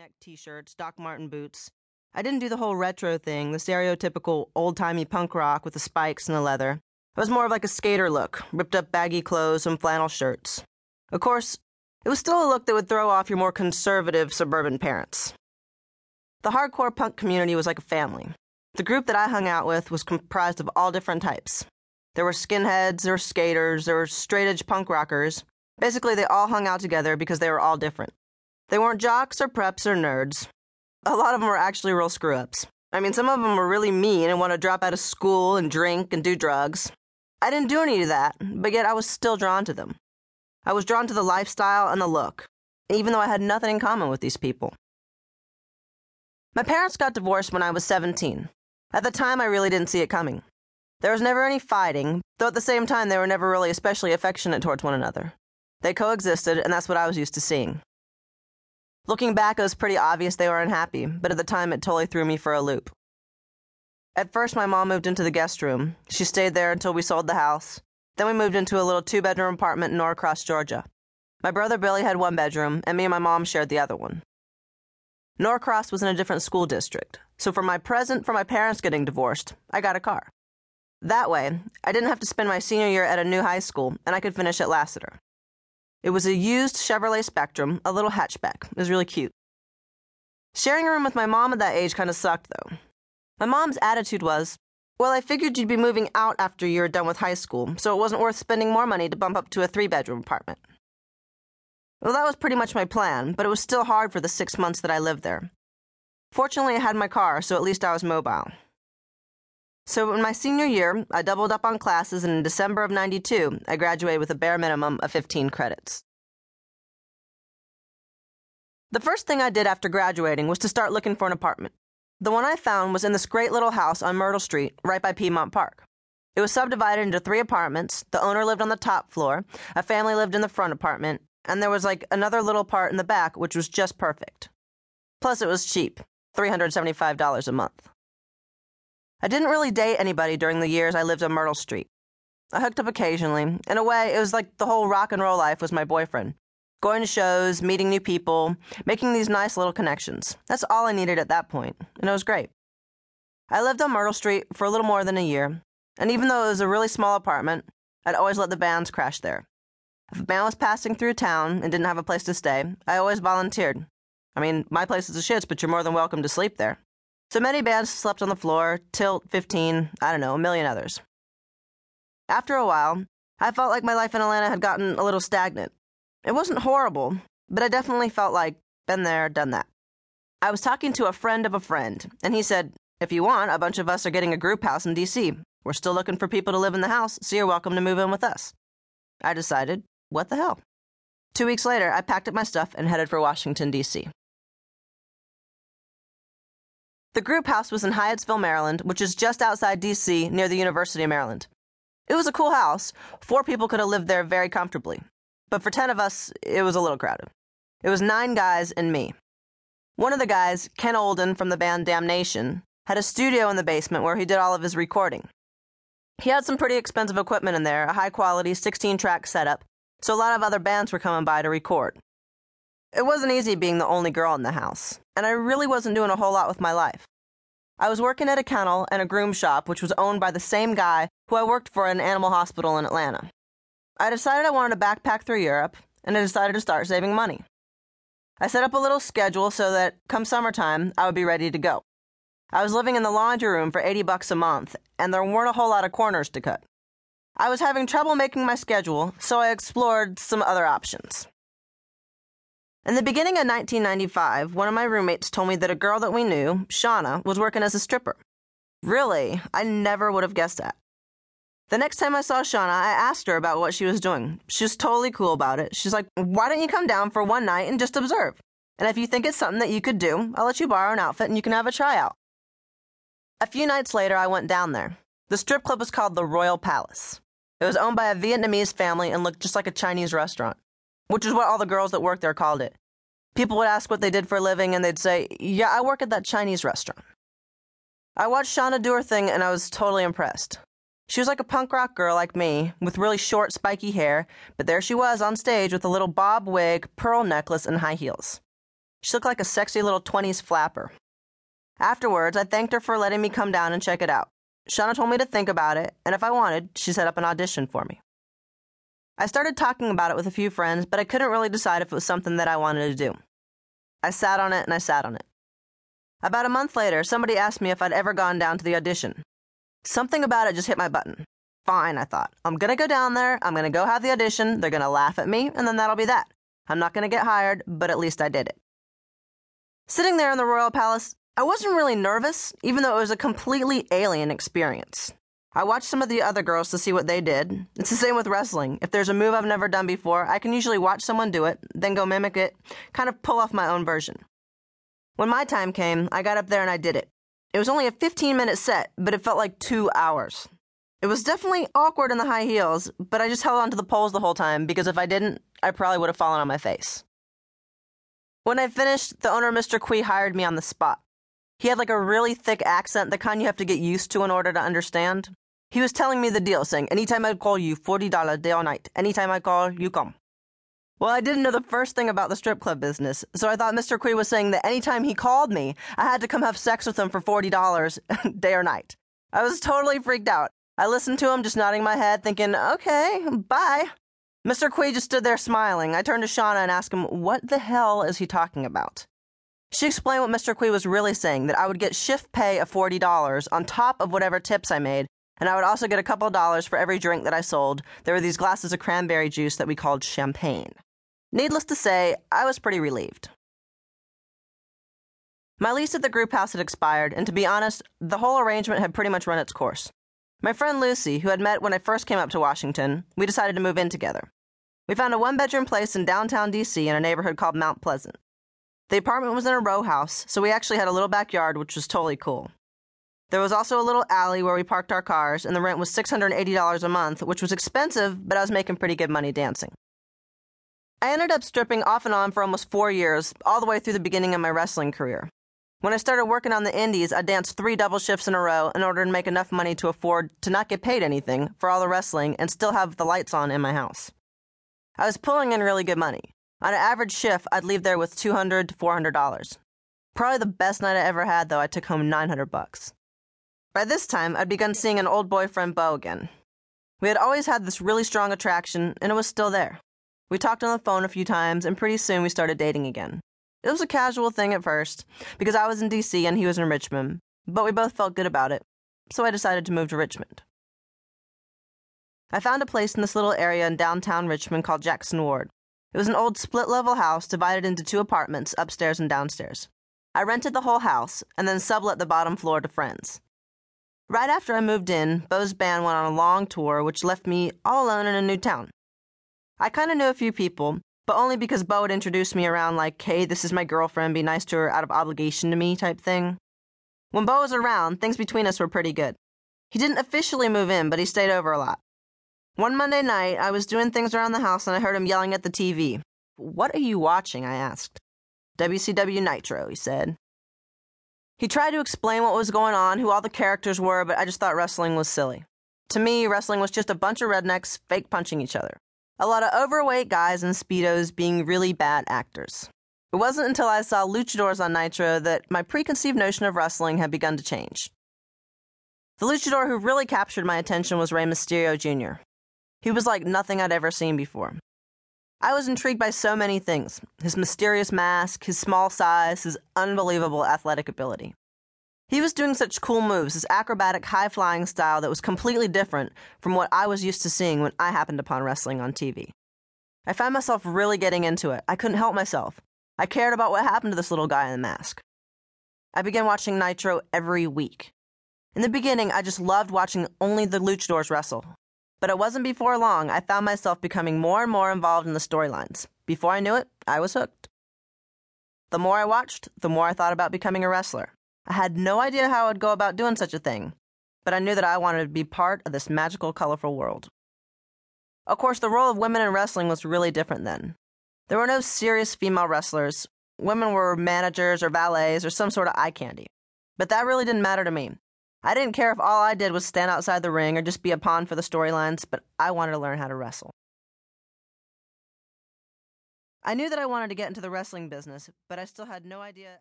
neck t shirts, Doc Marten boots. I didn't do the whole retro thing, the stereotypical old timey punk rock with the spikes and the leather. I was more of like a skater look, ripped up baggy clothes and flannel shirts. Of course, it was still a look that would throw off your more conservative suburban parents. The hardcore punk community was like a family. The group that I hung out with was comprised of all different types. There were skinheads, there were skaters, there were straight edge punk rockers. Basically, they all hung out together because they were all different. They weren't jocks or preps or nerds. A lot of them were actually real screw ups. I mean, some of them were really mean and want to drop out of school and drink and do drugs. I didn't do any of that, but yet I was still drawn to them. I was drawn to the lifestyle and the look, even though I had nothing in common with these people. My parents got divorced when I was 17. At the time, I really didn't see it coming. There was never any fighting, though at the same time, they were never really especially affectionate towards one another. They coexisted, and that's what I was used to seeing. Looking back, it was pretty obvious they were unhappy, but at the time it totally threw me for a loop. At first, my mom moved into the guest room. She stayed there until we sold the house. Then we moved into a little two bedroom apartment in Norcross, Georgia. My brother Billy had one bedroom, and me and my mom shared the other one. Norcross was in a different school district, so for my present for my parents getting divorced, I got a car. That way, I didn't have to spend my senior year at a new high school, and I could finish at Lassiter. It was a used Chevrolet Spectrum, a little hatchback. It was really cute. Sharing a room with my mom at that age kind of sucked, though. My mom's attitude was, well, I figured you'd be moving out after you were done with high school, so it wasn't worth spending more money to bump up to a three bedroom apartment. Well, that was pretty much my plan, but it was still hard for the six months that I lived there. Fortunately, I had my car, so at least I was mobile. So in my senior year, I doubled up on classes, and in December of 92, I graduated with a bare minimum of 15 credits. The first thing I did after graduating was to start looking for an apartment. The one I found was in this great little house on Myrtle Street, right by Piedmont Park. It was subdivided into three apartments. The owner lived on the top floor, a family lived in the front apartment, and there was like another little part in the back, which was just perfect. Plus, it was cheap $375 a month. I didn't really date anybody during the years I lived on Myrtle Street. I hooked up occasionally. In a way, it was like the whole rock and roll life was my boyfriend. Going to shows, meeting new people, making these nice little connections. That's all I needed at that point, and it was great. I lived on Myrtle Street for a little more than a year, and even though it was a really small apartment, I'd always let the bands crash there. If a band was passing through town and didn't have a place to stay, I always volunteered. I mean, my place is a shits, but you're more than welcome to sleep there. So many bands slept on the floor, Tilt, 15, I don't know, a million others. After a while, I felt like my life in Atlanta had gotten a little stagnant. It wasn't horrible, but I definitely felt like, been there, done that. I was talking to a friend of a friend, and he said, If you want, a bunch of us are getting a group house in D.C. We're still looking for people to live in the house, so you're welcome to move in with us. I decided, what the hell? Two weeks later, I packed up my stuff and headed for Washington, D.C. The group house was in Hyattsville, Maryland, which is just outside D.C. near the University of Maryland. It was a cool house. Four people could have lived there very comfortably. But for 10 of us, it was a little crowded. It was nine guys and me. One of the guys, Ken Olden from the band Damnation, had a studio in the basement where he did all of his recording. He had some pretty expensive equipment in there, a high quality 16 track setup, so a lot of other bands were coming by to record. It wasn't easy being the only girl in the house, and I really wasn't doing a whole lot with my life. I was working at a kennel and a groom shop, which was owned by the same guy who I worked for at an animal hospital in Atlanta. I decided I wanted to backpack through Europe, and I decided to start saving money. I set up a little schedule so that come summertime, I would be ready to go. I was living in the laundry room for 80 bucks a month, and there weren't a whole lot of corners to cut. I was having trouble making my schedule, so I explored some other options. In the beginning of 1995, one of my roommates told me that a girl that we knew, Shauna, was working as a stripper. Really, I never would have guessed that. The next time I saw Shauna, I asked her about what she was doing. She was totally cool about it. She's like, Why don't you come down for one night and just observe? And if you think it's something that you could do, I'll let you borrow an outfit and you can have a tryout. A few nights later, I went down there. The strip club was called the Royal Palace. It was owned by a Vietnamese family and looked just like a Chinese restaurant which is what all the girls that worked there called it. People would ask what they did for a living, and they'd say, Yeah, I work at that Chinese restaurant. I watched Shauna do her thing, and I was totally impressed. She was like a punk rock girl like me, with really short, spiky hair, but there she was on stage with a little bob wig, pearl necklace, and high heels. She looked like a sexy little 20s flapper. Afterwards, I thanked her for letting me come down and check it out. Shauna told me to think about it, and if I wanted, she set up an audition for me. I started talking about it with a few friends, but I couldn't really decide if it was something that I wanted to do. I sat on it and I sat on it. About a month later, somebody asked me if I'd ever gone down to the audition. Something about it just hit my button. Fine, I thought. I'm gonna go down there, I'm gonna go have the audition, they're gonna laugh at me, and then that'll be that. I'm not gonna get hired, but at least I did it. Sitting there in the Royal Palace, I wasn't really nervous, even though it was a completely alien experience. I watched some of the other girls to see what they did. It's the same with wrestling. If there's a move I've never done before, I can usually watch someone do it, then go mimic it, kind of pull off my own version. When my time came, I got up there and I did it. It was only a 15 minute set, but it felt like two hours. It was definitely awkward in the high heels, but I just held onto the poles the whole time because if I didn't, I probably would have fallen on my face. When I finished, the owner, Mr. Quee, hired me on the spot. He had like a really thick accent, the kind you have to get used to in order to understand. He was telling me the deal, saying, Anytime I call you, $40 day or night. Anytime I call, you come. Well, I didn't know the first thing about the strip club business, so I thought Mr. Quee was saying that anytime he called me, I had to come have sex with him for $40 day or night. I was totally freaked out. I listened to him, just nodding my head, thinking, okay, bye. Mr. Quee just stood there smiling. I turned to Shauna and asked him, what the hell is he talking about? She explained what Mr. Quee was really saying that I would get shift pay of $40 on top of whatever tips I made, and I would also get a couple of dollars for every drink that I sold. There were these glasses of cranberry juice that we called champagne. Needless to say, I was pretty relieved. My lease at the group house had expired, and to be honest, the whole arrangement had pretty much run its course. My friend Lucy, who had met when I first came up to Washington, we decided to move in together. We found a one bedroom place in downtown DC in a neighborhood called Mount Pleasant. The apartment was in a row house, so we actually had a little backyard, which was totally cool. There was also a little alley where we parked our cars, and the rent was $680 a month, which was expensive, but I was making pretty good money dancing. I ended up stripping off and on for almost four years, all the way through the beginning of my wrestling career. When I started working on the indies, I danced three double shifts in a row in order to make enough money to afford to not get paid anything for all the wrestling and still have the lights on in my house. I was pulling in really good money. On an average shift, I'd leave there with 200 to $400. Probably the best night I ever had, though, I took home 900 bucks. By this time, I'd begun seeing an old boyfriend, Bo, again. We had always had this really strong attraction, and it was still there. We talked on the phone a few times, and pretty soon we started dating again. It was a casual thing at first, because I was in DC and he was in Richmond, but we both felt good about it, so I decided to move to Richmond. I found a place in this little area in downtown Richmond called Jackson Ward. It was an old split level house divided into two apartments, upstairs and downstairs. I rented the whole house and then sublet the bottom floor to friends. Right after I moved in, Bo's band went on a long tour, which left me all alone in a new town. I kind of knew a few people, but only because Bo had introduced me around like, hey, this is my girlfriend, be nice to her out of obligation to me type thing. When Bo was around, things between us were pretty good. He didn't officially move in, but he stayed over a lot. One Monday night, I was doing things around the house and I heard him yelling at the TV. What are you watching? I asked. WCW Nitro, he said. He tried to explain what was going on, who all the characters were, but I just thought wrestling was silly. To me, wrestling was just a bunch of rednecks fake punching each other. A lot of overweight guys in Speedos being really bad actors. It wasn't until I saw luchadors on Nitro that my preconceived notion of wrestling had begun to change. The luchador who really captured my attention was Rey Mysterio Jr. He was like nothing I'd ever seen before. I was intrigued by so many things his mysterious mask, his small size, his unbelievable athletic ability. He was doing such cool moves, his acrobatic, high flying style that was completely different from what I was used to seeing when I happened upon wrestling on TV. I found myself really getting into it. I couldn't help myself. I cared about what happened to this little guy in the mask. I began watching Nitro every week. In the beginning, I just loved watching only the luchadors wrestle. But it wasn't before long I found myself becoming more and more involved in the storylines. Before I knew it, I was hooked. The more I watched, the more I thought about becoming a wrestler. I had no idea how I'd go about doing such a thing, but I knew that I wanted to be part of this magical, colorful world. Of course, the role of women in wrestling was really different then. There were no serious female wrestlers. Women were managers or valets or some sort of eye candy. But that really didn't matter to me. I didn't care if all I did was stand outside the ring or just be a pawn for the storylines, but I wanted to learn how to wrestle. I knew that I wanted to get into the wrestling business, but I still had no idea.